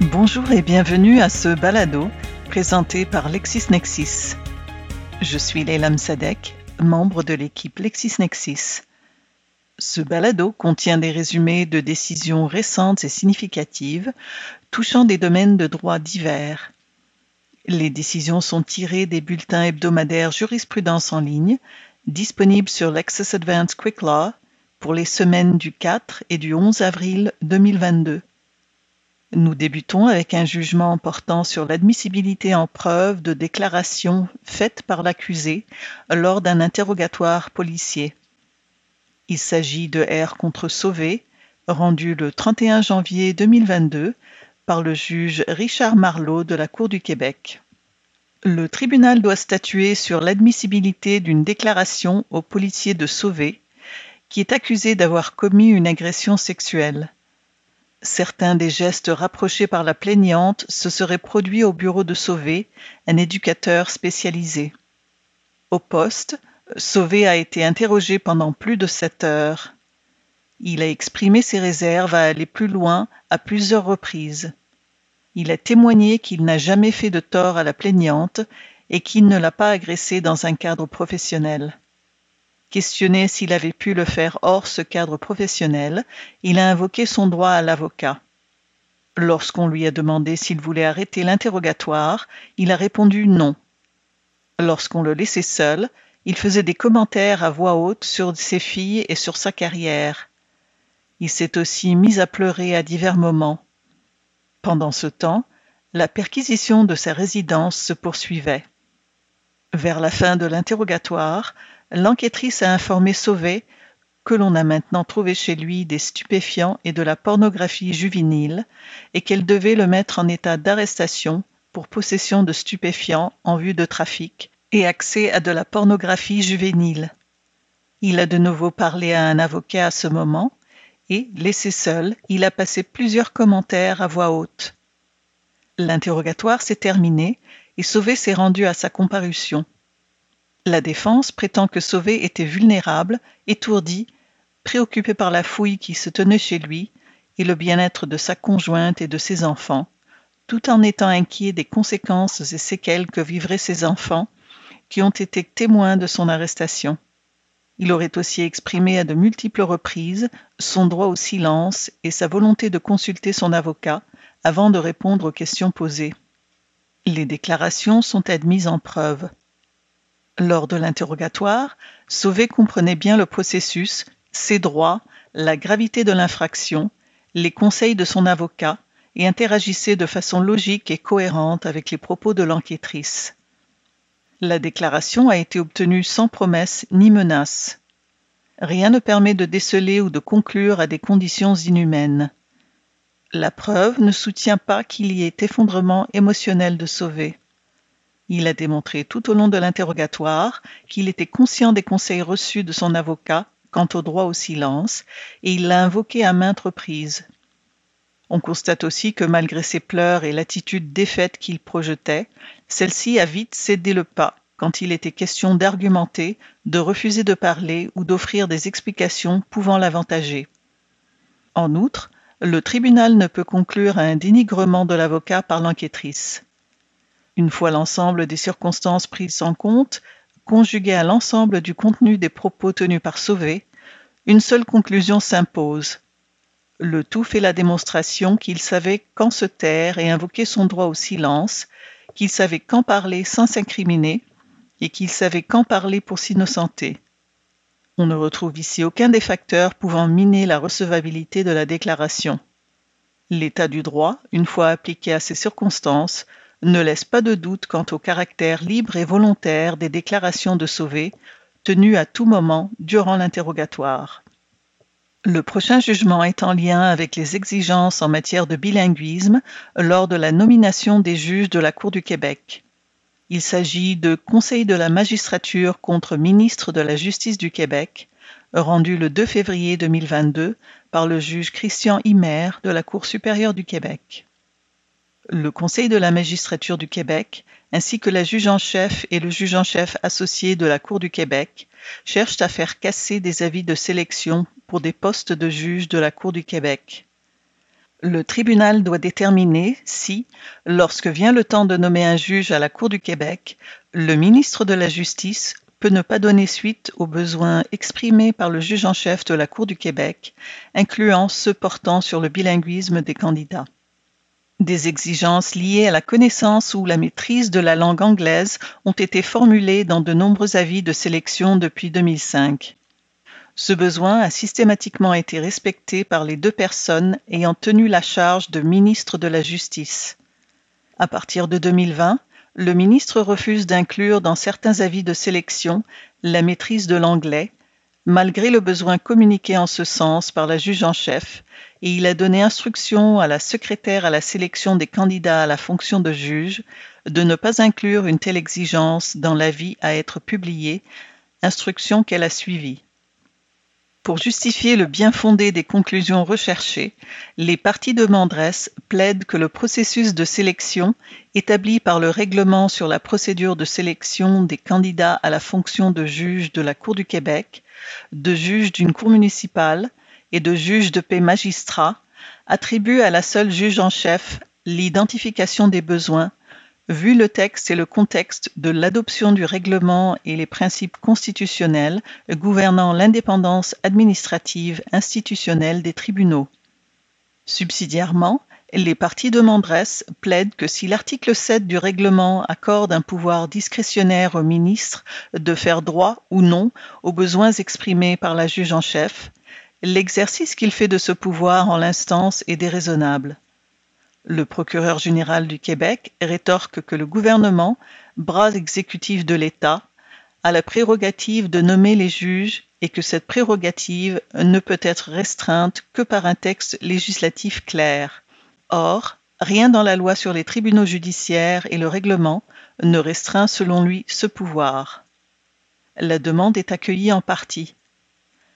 Bonjour et bienvenue à ce balado présenté par LexisNexis. Je suis Leila Sadek, membre de l'équipe LexisNexis. Ce balado contient des résumés de décisions récentes et significatives touchant des domaines de droit divers. Les décisions sont tirées des bulletins hebdomadaires jurisprudence en ligne disponibles sur Lexis Advanced Quick Law pour les semaines du 4 et du 11 avril 2022. Nous débutons avec un jugement portant sur l'admissibilité en preuve de déclarations faites par l'accusé lors d'un interrogatoire policier. Il s'agit de R contre Sauvé, rendu le 31 janvier 2022 par le juge Richard Marleau de la Cour du Québec. Le tribunal doit statuer sur l'admissibilité d'une déclaration au policier de Sauvé, qui est accusé d'avoir commis une agression sexuelle. Certains des gestes rapprochés par la plaignante se seraient produits au bureau de Sauvé, un éducateur spécialisé. Au poste, Sauvé a été interrogé pendant plus de sept heures. Il a exprimé ses réserves à aller plus loin à plusieurs reprises. Il a témoigné qu'il n'a jamais fait de tort à la plaignante et qu'il ne l'a pas agressée dans un cadre professionnel. Questionné s'il avait pu le faire hors ce cadre professionnel, il a invoqué son droit à l'avocat. Lorsqu'on lui a demandé s'il voulait arrêter l'interrogatoire, il a répondu non. Lorsqu'on le laissait seul, il faisait des commentaires à voix haute sur ses filles et sur sa carrière. Il s'est aussi mis à pleurer à divers moments. Pendant ce temps, la perquisition de sa résidence se poursuivait. Vers la fin de l'interrogatoire, l'enquêtrice a informé Sauvé que l'on a maintenant trouvé chez lui des stupéfiants et de la pornographie juvénile et qu'elle devait le mettre en état d'arrestation pour possession de stupéfiants en vue de trafic et accès à de la pornographie juvénile. Il a de nouveau parlé à un avocat à ce moment et, laissé seul, il a passé plusieurs commentaires à voix haute. L'interrogatoire s'est terminé et Sauvé s'est rendu à sa comparution. La défense prétend que Sauvé était vulnérable, étourdi, préoccupé par la fouille qui se tenait chez lui et le bien-être de sa conjointe et de ses enfants, tout en étant inquiet des conséquences et séquelles que vivraient ses enfants qui ont été témoins de son arrestation. Il aurait aussi exprimé à de multiples reprises son droit au silence et sa volonté de consulter son avocat avant de répondre aux questions posées. Les déclarations sont admises en preuve. Lors de l'interrogatoire, Sauvé comprenait bien le processus, ses droits, la gravité de l'infraction, les conseils de son avocat et interagissait de façon logique et cohérente avec les propos de l'enquêtrice. La déclaration a été obtenue sans promesse ni menace. Rien ne permet de déceler ou de conclure à des conditions inhumaines. La preuve ne soutient pas qu'il y ait effondrement émotionnel de Sauvé. Il a démontré tout au long de l'interrogatoire qu'il était conscient des conseils reçus de son avocat quant au droit au silence, et il l'a invoqué à maintes reprises. On constate aussi que malgré ses pleurs et l'attitude défaite qu'il projetait, celle-ci a vite cédé le pas quand il était question d'argumenter, de refuser de parler ou d'offrir des explications pouvant l'avantager. En outre, le tribunal ne peut conclure à un dénigrement de l'avocat par l'enquêtrice. Une fois l'ensemble des circonstances prises en compte, conjuguées à l'ensemble du contenu des propos tenus par Sauvé, une seule conclusion s'impose. Le tout fait la démonstration qu'il savait quand se taire et invoquer son droit au silence, qu'il savait quand parler sans s'incriminer, et qu'il savait quand parler pour s'innocenter. On ne retrouve ici aucun des facteurs pouvant miner la recevabilité de la déclaration. L'état du droit, une fois appliqué à ces circonstances, ne laisse pas de doute quant au caractère libre et volontaire des déclarations de Sauvé, tenues à tout moment durant l'interrogatoire. Le prochain jugement est en lien avec les exigences en matière de bilinguisme lors de la nomination des juges de la Cour du Québec. Il s'agit de Conseil de la magistrature contre ministre de la Justice du Québec, rendu le 2 février 2022 par le juge Christian Himer de la Cour supérieure du Québec le Conseil de la magistrature du Québec, ainsi que la juge en chef et le juge en chef associé de la Cour du Québec, cherchent à faire casser des avis de sélection pour des postes de juge de la Cour du Québec. Le tribunal doit déterminer si, lorsque vient le temps de nommer un juge à la Cour du Québec, le ministre de la Justice peut ne pas donner suite aux besoins exprimés par le juge en chef de la Cour du Québec, incluant ceux portant sur le bilinguisme des candidats. Des exigences liées à la connaissance ou la maîtrise de la langue anglaise ont été formulées dans de nombreux avis de sélection depuis 2005. Ce besoin a systématiquement été respecté par les deux personnes ayant tenu la charge de ministre de la Justice. À partir de 2020, le ministre refuse d'inclure dans certains avis de sélection la maîtrise de l'anglais, malgré le besoin communiqué en ce sens par la juge en chef, et il a donné instruction à la secrétaire à la sélection des candidats à la fonction de juge de ne pas inclure une telle exigence dans l'avis à être publié, instruction qu'elle a suivie. Pour justifier le bien fondé des conclusions recherchées, les parties demanderesses plaident que le processus de sélection établi par le règlement sur la procédure de sélection des candidats à la fonction de juge de la Cour du Québec, de juge d'une cour municipale et de juge de paix magistrat attribue à la seule juge en chef l'identification des besoins Vu le texte et le contexte de l'adoption du règlement et les principes constitutionnels gouvernant l'indépendance administrative institutionnelle des tribunaux. Subsidiairement, les parties demanderesses plaident que si l'article 7 du règlement accorde un pouvoir discrétionnaire au ministre de faire droit ou non aux besoins exprimés par la juge en chef, l'exercice qu'il fait de ce pouvoir en l'instance est déraisonnable. Le procureur général du Québec rétorque que le gouvernement, bras exécutif de l'État, a la prérogative de nommer les juges et que cette prérogative ne peut être restreinte que par un texte législatif clair. Or, rien dans la loi sur les tribunaux judiciaires et le règlement ne restreint selon lui ce pouvoir. La demande est accueillie en partie.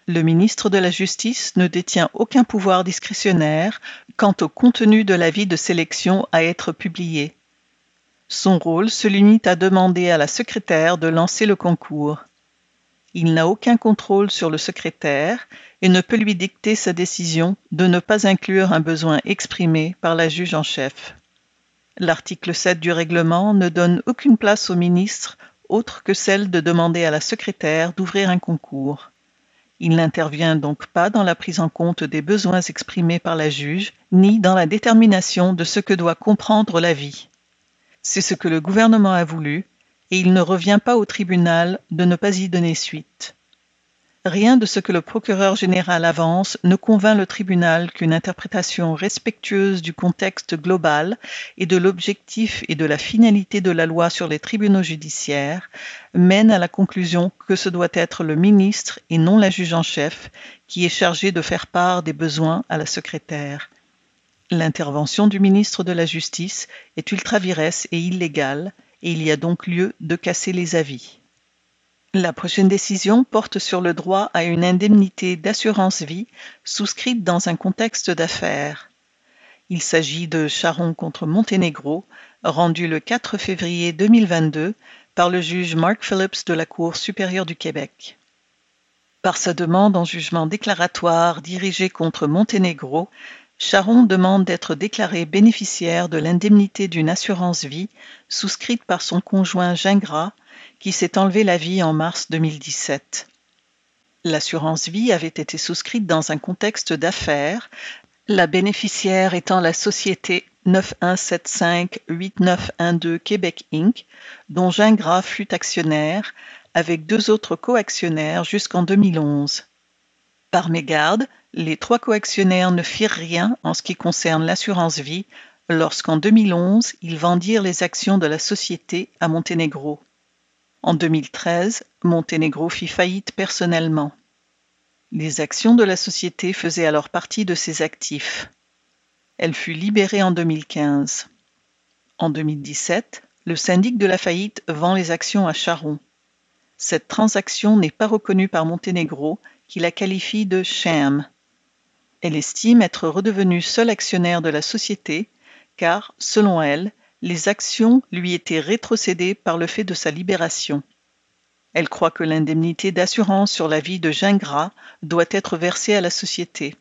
Le ministre de la Justice ne détient aucun pouvoir discrétionnaire quant au contenu de l'avis de sélection à être publié. Son rôle se limite à demander à la secrétaire de lancer le concours. Il n'a aucun contrôle sur le secrétaire et ne peut lui dicter sa décision de ne pas inclure un besoin exprimé par la juge en chef. L'article 7 du règlement ne donne aucune place au ministre autre que celle de demander à la secrétaire d'ouvrir un concours. Il n'intervient donc pas dans la prise en compte des besoins exprimés par la juge, ni dans la détermination de ce que doit comprendre la vie. C'est ce que le gouvernement a voulu, et il ne revient pas au tribunal de ne pas y donner suite. Rien de ce que le procureur général avance ne convainc le tribunal qu'une interprétation respectueuse du contexte global et de l'objectif et de la finalité de la loi sur les tribunaux judiciaires mène à la conclusion que ce doit être le ministre et non la juge en chef qui est chargé de faire part des besoins à la secrétaire. L'intervention du ministre de la Justice est ultra-viresse et illégale et il y a donc lieu de casser les avis. La prochaine décision porte sur le droit à une indemnité d'assurance vie souscrite dans un contexte d'affaires. Il s'agit de Charon contre Monténégro, rendu le 4 février 2022 par le juge Mark Phillips de la Cour supérieure du Québec. Par sa demande en jugement déclaratoire dirigée contre Monténégro, Charon demande d'être déclaré bénéficiaire de l'indemnité d'une assurance vie souscrite par son conjoint Gingras qui s'est enlevé la vie en mars 2017. L'assurance vie avait été souscrite dans un contexte d'affaires, la bénéficiaire étant la société 9175-8912 Québec Inc., dont Gingras fut actionnaire, avec deux autres coactionnaires jusqu'en 2011. Par mégarde, les trois coactionnaires ne firent rien en ce qui concerne l'assurance vie lorsqu'en 2011 ils vendirent les actions de la société à Monténégro. En 2013, Monténégro fit faillite personnellement. Les actions de la société faisaient alors partie de ses actifs. Elle fut libérée en 2015. En 2017, le syndic de la faillite vend les actions à Charon. Cette transaction n'est pas reconnue par Monténégro, qui la qualifie de sham. Elle estime être redevenue seul actionnaire de la société, car, selon elle, les actions lui étaient rétrocédées par le fait de sa libération. Elle croit que l'indemnité d'assurance sur la vie de Gingras doit être versée à la société.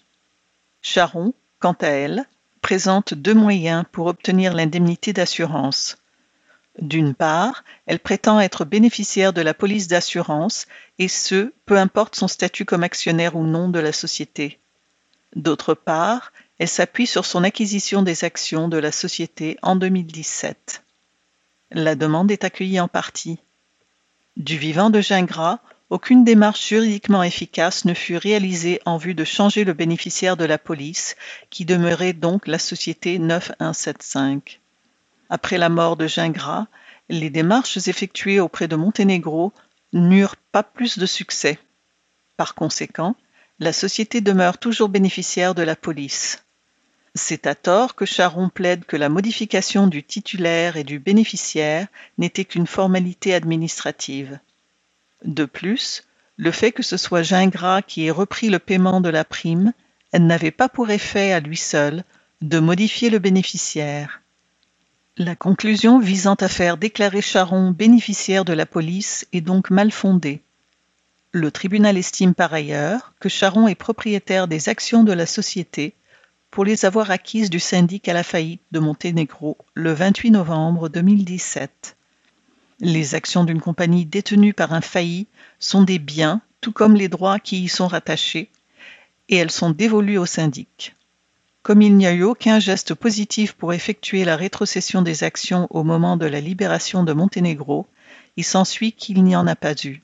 Charon, quant à elle, présente deux moyens pour obtenir l'indemnité d'assurance. D'une part, elle prétend être bénéficiaire de la police d'assurance, et ce, peu importe son statut comme actionnaire ou non de la société. D'autre part, elle s'appuie sur son acquisition des actions de la société en 2017. La demande est accueillie en partie. Du vivant de Gingras, aucune démarche juridiquement efficace ne fut réalisée en vue de changer le bénéficiaire de la police, qui demeurait donc la société 9175. Après la mort de Gingras, les démarches effectuées auprès de Monténégro n'eurent pas plus de succès. Par conséquent, la société demeure toujours bénéficiaire de la police. C'est à tort que Charon plaide que la modification du titulaire et du bénéficiaire n'était qu'une formalité administrative. De plus, le fait que ce soit Gingras qui ait repris le paiement de la prime n'avait pas pour effet à lui seul de modifier le bénéficiaire. La conclusion visant à faire déclarer Charon bénéficiaire de la police est donc mal fondée. Le tribunal estime par ailleurs que Charon est propriétaire des actions de la société pour les avoir acquises du syndic à la faillite de Monténégro le 28 novembre 2017. Les actions d'une compagnie détenue par un failli sont des biens, tout comme les droits qui y sont rattachés, et elles sont dévolues au syndic. Comme il n'y a eu aucun geste positif pour effectuer la rétrocession des actions au moment de la libération de Monténégro, il s'ensuit qu'il n'y en a pas eu.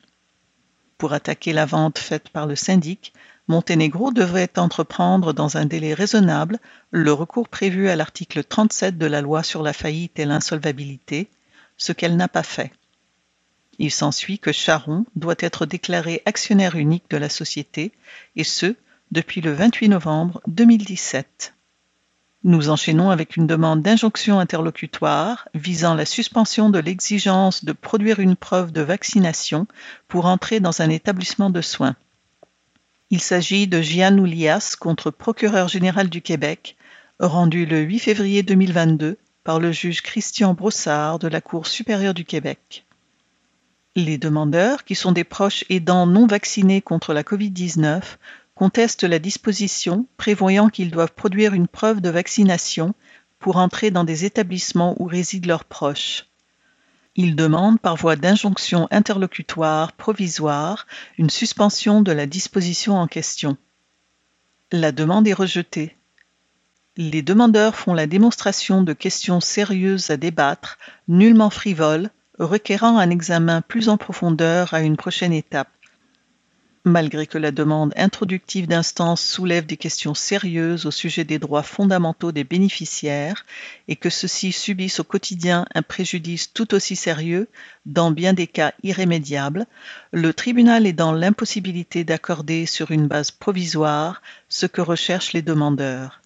Pour attaquer la vente faite par le syndic, Monténégro devrait entreprendre dans un délai raisonnable le recours prévu à l'article 37 de la loi sur la faillite et l'insolvabilité, ce qu'elle n'a pas fait. Il s'ensuit que Charon doit être déclaré actionnaire unique de la société, et ce, depuis le 28 novembre 2017. Nous enchaînons avec une demande d'injonction interlocutoire visant la suspension de l'exigence de produire une preuve de vaccination pour entrer dans un établissement de soins. Il s'agit de Gian Oulias contre procureur général du Québec, rendu le 8 février 2022 par le juge Christian Brossard de la Cour supérieure du Québec. Les demandeurs, qui sont des proches aidants non vaccinés contre la COVID-19, contestent la disposition prévoyant qu'ils doivent produire une preuve de vaccination pour entrer dans des établissements où résident leurs proches. Ils demandent par voie d'injonction interlocutoire provisoire une suspension de la disposition en question. La demande est rejetée. Les demandeurs font la démonstration de questions sérieuses à débattre, nullement frivoles, requérant un examen plus en profondeur à une prochaine étape. Malgré que la demande introductive d'instance soulève des questions sérieuses au sujet des droits fondamentaux des bénéficiaires et que ceux-ci subissent au quotidien un préjudice tout aussi sérieux, dans bien des cas irrémédiables, le tribunal est dans l'impossibilité d'accorder sur une base provisoire ce que recherchent les demandeurs.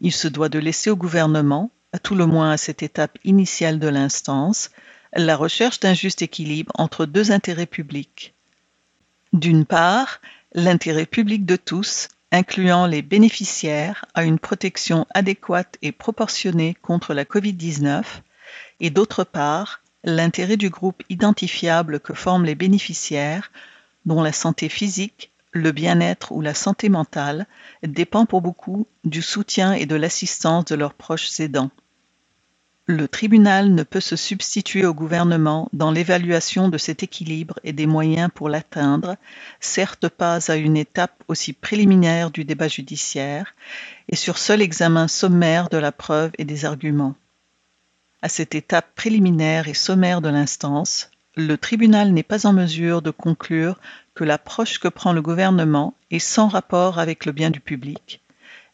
Il se doit de laisser au gouvernement, à tout le moins à cette étape initiale de l'instance, la recherche d'un juste équilibre entre deux intérêts publics d'une part, l'intérêt public de tous, incluant les bénéficiaires, à une protection adéquate et proportionnée contre la COVID-19, et d'autre part, l'intérêt du groupe identifiable que forment les bénéficiaires, dont la santé physique, le bien-être ou la santé mentale dépend pour beaucoup du soutien et de l'assistance de leurs proches aidants. Le tribunal ne peut se substituer au gouvernement dans l'évaluation de cet équilibre et des moyens pour l'atteindre, certes pas à une étape aussi préliminaire du débat judiciaire, et sur seul examen sommaire de la preuve et des arguments. À cette étape préliminaire et sommaire de l'instance, le tribunal n'est pas en mesure de conclure que l'approche que prend le gouvernement est sans rapport avec le bien du public,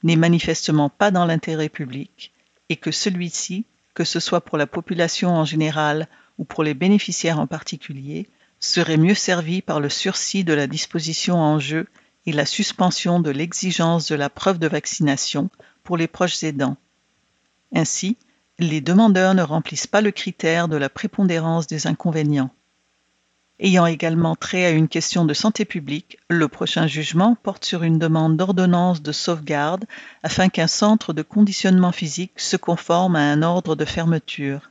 n'est manifestement pas dans l'intérêt public, et que celui-ci que ce soit pour la population en général ou pour les bénéficiaires en particulier, serait mieux servi par le sursis de la disposition en jeu et la suspension de l'exigence de la preuve de vaccination pour les proches aidants. Ainsi, les demandeurs ne remplissent pas le critère de la prépondérance des inconvénients. Ayant également trait à une question de santé publique, le prochain jugement porte sur une demande d'ordonnance de sauvegarde afin qu'un centre de conditionnement physique se conforme à un ordre de fermeture.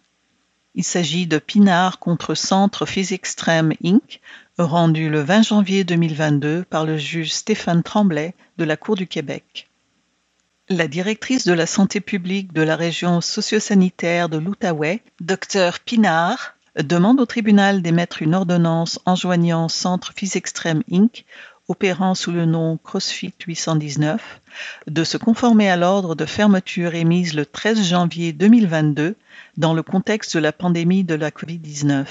Il s'agit de Pinard contre Centre Physique Extrême Inc., rendu le 20 janvier 2022 par le juge Stéphane Tremblay de la Cour du Québec. La directrice de la santé publique de la région sociosanitaire de l'Outaouais, Dr Pinard, demande au tribunal d'émettre une ordonnance enjoignant Centre Extrême Inc., opérant sous le nom CrossFit 819, de se conformer à l'ordre de fermeture émise le 13 janvier 2022 dans le contexte de la pandémie de la COVID-19.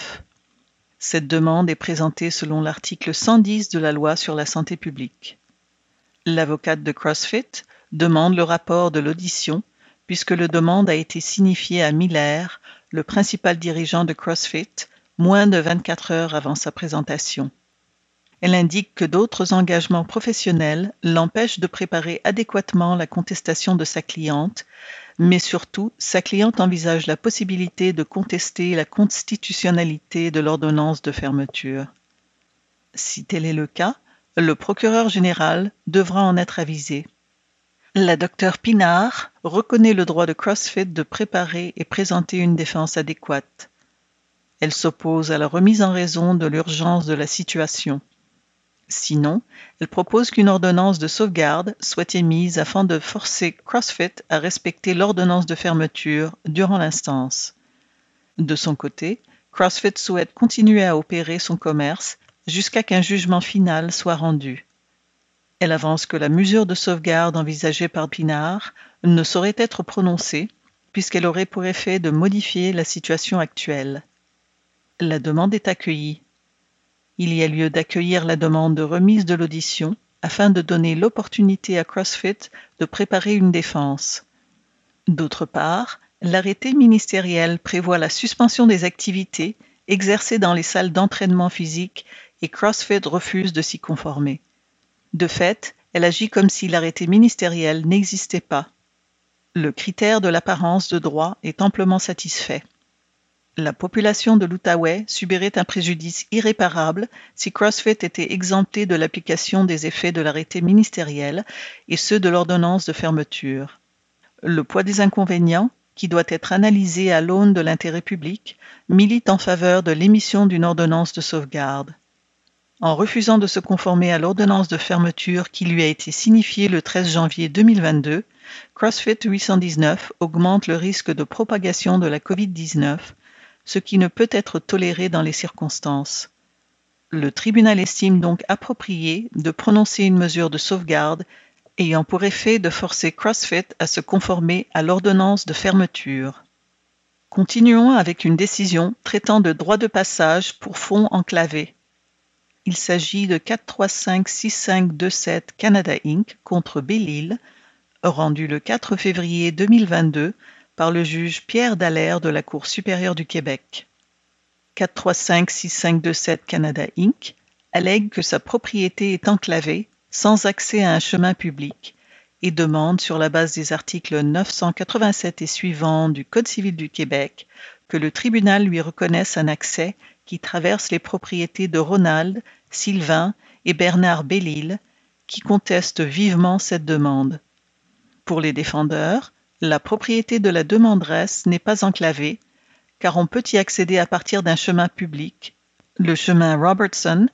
Cette demande est présentée selon l'article 110 de la loi sur la santé publique. L'avocate de CrossFit demande le rapport de l'audition puisque le demande a été signifié à Miller, le principal dirigeant de CrossFit, moins de 24 heures avant sa présentation. Elle indique que d'autres engagements professionnels l'empêchent de préparer adéquatement la contestation de sa cliente, mais surtout, sa cliente envisage la possibilité de contester la constitutionnalité de l'ordonnance de fermeture. Si tel est le cas, le procureur général devra en être avisé. La docteure Pinard reconnaît le droit de CrossFit de préparer et présenter une défense adéquate. Elle s'oppose à la remise en raison de l'urgence de la situation. Sinon, elle propose qu'une ordonnance de sauvegarde soit émise afin de forcer CrossFit à respecter l'ordonnance de fermeture durant l'instance. De son côté, CrossFit souhaite continuer à opérer son commerce jusqu'à qu'un jugement final soit rendu. Elle avance que la mesure de sauvegarde envisagée par Pinard ne saurait être prononcée puisqu'elle aurait pour effet de modifier la situation actuelle. La demande est accueillie. Il y a lieu d'accueillir la demande de remise de l'audition afin de donner l'opportunité à CrossFit de préparer une défense. D'autre part, l'arrêté ministériel prévoit la suspension des activités exercées dans les salles d'entraînement physique et CrossFit refuse de s'y conformer. De fait, elle agit comme si l'arrêté ministériel n'existait pas. Le critère de l'apparence de droit est amplement satisfait. La population de l'Outaouais subirait un préjudice irréparable si CrossFit était exempté de l'application des effets de l'arrêté ministériel et ceux de l'ordonnance de fermeture. Le poids des inconvénients, qui doit être analysé à l'aune de l'intérêt public, milite en faveur de l'émission d'une ordonnance de sauvegarde. En refusant de se conformer à l'ordonnance de fermeture qui lui a été signifiée le 13 janvier 2022, CrossFit 819 augmente le risque de propagation de la COVID-19, ce qui ne peut être toléré dans les circonstances. Le tribunal estime donc approprié de prononcer une mesure de sauvegarde ayant pour effet de forcer CrossFit à se conformer à l'ordonnance de fermeture. Continuons avec une décision traitant de droit de passage pour fonds enclavés. Il s'agit de 4356527 Canada Inc. contre Belle-Île, rendu le 4 février 2022 par le juge Pierre Dallaire de la Cour supérieure du Québec. 4356527 Canada Inc. allègue que sa propriété est enclavée, sans accès à un chemin public, et demande, sur la base des articles 987 et suivants du Code civil du Québec, que le tribunal lui reconnaisse un accès qui traverse les propriétés de Ronald, Sylvain et Bernard Bellil, qui contestent vivement cette demande. Pour les défendeurs, la propriété de la demanderesse n'est pas enclavée, car on peut y accéder à partir d'un chemin public, le chemin Robertson,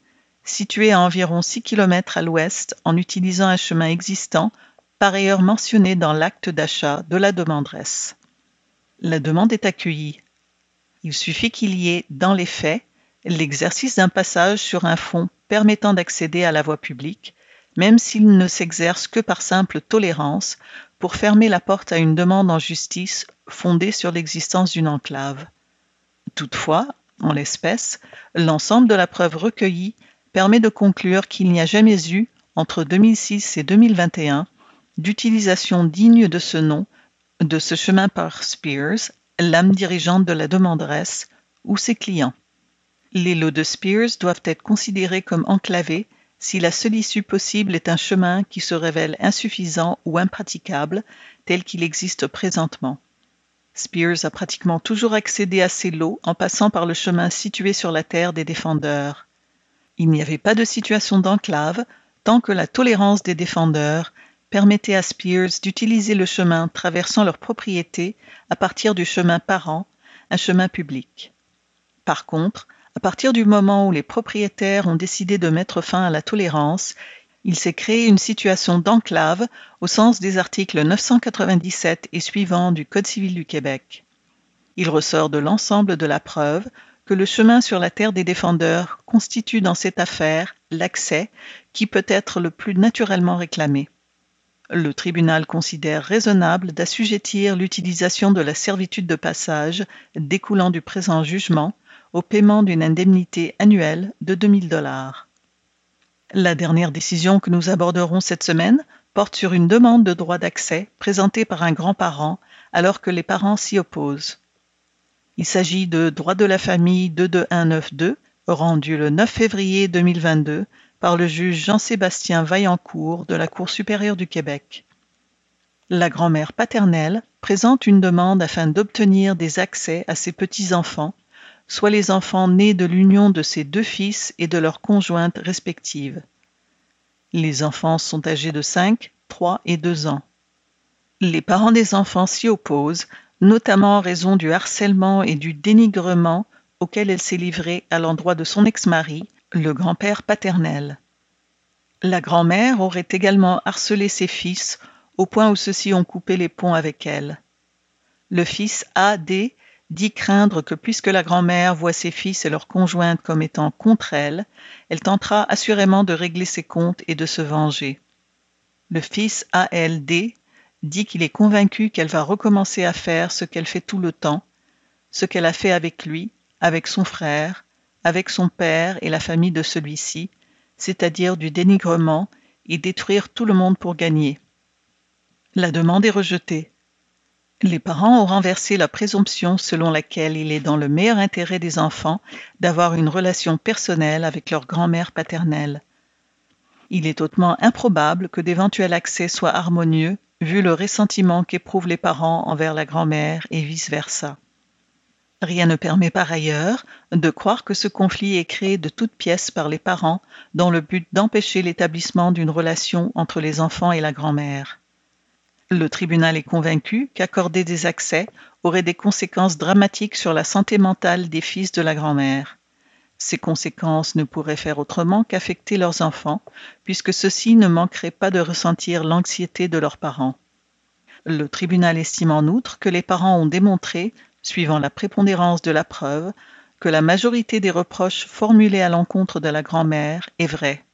situé à environ 6 km à l'ouest en utilisant un chemin existant, par ailleurs mentionné dans l'acte d'achat de la demanderesse. La demande est accueillie. Il suffit qu'il y ait, dans les faits, l'exercice d'un passage sur un fond permettant d'accéder à la voie publique, même s'il ne s'exerce que par simple tolérance, pour fermer la porte à une demande en justice fondée sur l'existence d'une enclave. Toutefois, en l'espèce, l'ensemble de la preuve recueillie permet de conclure qu'il n'y a jamais eu, entre 2006 et 2021, d'utilisation digne de ce nom, de ce chemin par Spears, l'âme dirigeante de la demanderesse, ou ses clients. Les lots de Spears doivent être considérés comme enclavés si la seule issue possible est un chemin qui se révèle insuffisant ou impraticable tel qu'il existe présentement. Spears a pratiquement toujours accédé à ces lots en passant par le chemin situé sur la terre des défendeurs. Il n'y avait pas de situation d'enclave tant que la tolérance des défendeurs permettait à Spears d'utiliser le chemin traversant leur propriété à partir du chemin parent, un chemin public. Par contre, à partir du moment où les propriétaires ont décidé de mettre fin à la tolérance, il s'est créé une situation d'enclave au sens des articles 997 et suivants du Code civil du Québec. Il ressort de l'ensemble de la preuve que le chemin sur la terre des défendeurs constitue dans cette affaire l'accès qui peut être le plus naturellement réclamé. Le tribunal considère raisonnable d'assujettir l'utilisation de la servitude de passage découlant du présent jugement au paiement d'une indemnité annuelle de 2000 dollars. La dernière décision que nous aborderons cette semaine porte sur une demande de droit d'accès présentée par un grand-parent alors que les parents s'y opposent. Il s'agit de droit de la famille 22192 rendu le 9 février 2022 par le juge Jean-Sébastien Vaillancourt de la Cour supérieure du Québec. La grand-mère paternelle présente une demande afin d'obtenir des accès à ses petits-enfants soit les enfants nés de l'union de ses deux fils et de leurs conjointes respectives. Les enfants sont âgés de 5, 3 et 2 ans. Les parents des enfants s'y opposent, notamment en raison du harcèlement et du dénigrement auquel elle s'est livrée à l'endroit de son ex-mari, le grand-père paternel. La grand-mère aurait également harcelé ses fils au point où ceux-ci ont coupé les ponts avec elle. Le fils A.D dit craindre que puisque la grand-mère voit ses fils et leurs conjointes comme étant contre elle, elle tentera assurément de régler ses comptes et de se venger. Le fils ALD dit qu'il est convaincu qu'elle va recommencer à faire ce qu'elle fait tout le temps, ce qu'elle a fait avec lui, avec son frère, avec son père et la famille de celui-ci, c'est-à-dire du dénigrement et détruire tout le monde pour gagner. La demande est rejetée. Les parents ont renversé la présomption selon laquelle il est dans le meilleur intérêt des enfants d'avoir une relation personnelle avec leur grand-mère paternelle. Il est hautement improbable que d'éventuels accès soient harmonieux vu le ressentiment qu'éprouvent les parents envers la grand-mère et vice-versa. Rien ne permet par ailleurs de croire que ce conflit est créé de toutes pièces par les parents dans le but d'empêcher l'établissement d'une relation entre les enfants et la grand-mère. Le tribunal est convaincu qu'accorder des accès aurait des conséquences dramatiques sur la santé mentale des fils de la grand-mère. Ces conséquences ne pourraient faire autrement qu'affecter leurs enfants, puisque ceux-ci ne manqueraient pas de ressentir l'anxiété de leurs parents. Le tribunal estime en outre que les parents ont démontré, suivant la prépondérance de la preuve, que la majorité des reproches formulés à l'encontre de la grand-mère est vraie.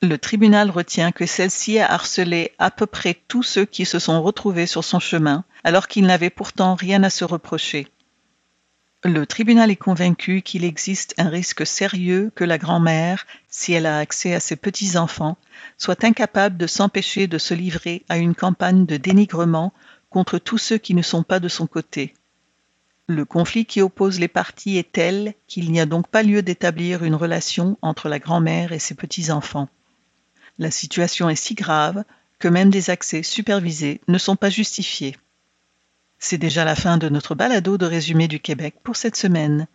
Le tribunal retient que celle-ci a harcelé à peu près tous ceux qui se sont retrouvés sur son chemin, alors qu'il n'avait pourtant rien à se reprocher. Le tribunal est convaincu qu'il existe un risque sérieux que la grand-mère, si elle a accès à ses petits-enfants, soit incapable de s'empêcher de se livrer à une campagne de dénigrement contre tous ceux qui ne sont pas de son côté. Le conflit qui oppose les parties est tel qu'il n'y a donc pas lieu d'établir une relation entre la grand-mère et ses petits-enfants. La situation est si grave que même des accès supervisés ne sont pas justifiés. C'est déjà la fin de notre balado de résumé du Québec pour cette semaine.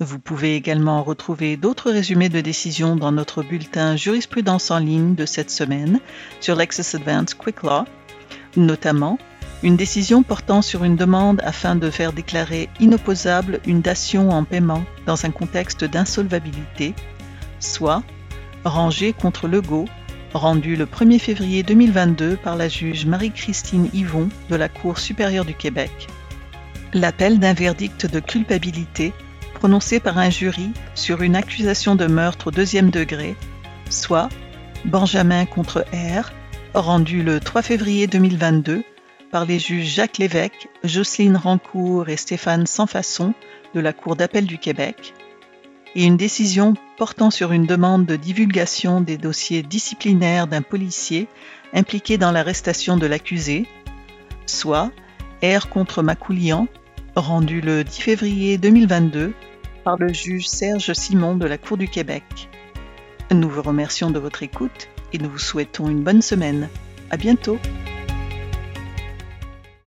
Vous pouvez également retrouver d'autres résumés de décisions dans notre bulletin jurisprudence en ligne de cette semaine sur Lexus Advance Quick Law, notamment une décision portant sur une demande afin de faire déclarer inopposable une dation en paiement dans un contexte d'insolvabilité, soit rangée contre Legault rendu le 1er février 2022 par la juge Marie-Christine Yvon de la Cour supérieure du Québec. L'appel d'un verdict de culpabilité prononcé par un jury sur une accusation de meurtre au deuxième degré, soit Benjamin contre R, rendu le 3 février 2022 par les juges Jacques Lévesque, Jocelyne Rancourt et Stéphane Sansfaçon de la Cour d'appel du Québec, et une décision portant sur une demande de divulgation des dossiers disciplinaires d'un policier impliqué dans l'arrestation de l'accusé, soit R contre Macoulian, rendu le 10 février 2022 par le juge Serge Simon de la Cour du Québec. Nous vous remercions de votre écoute et nous vous souhaitons une bonne semaine. À bientôt!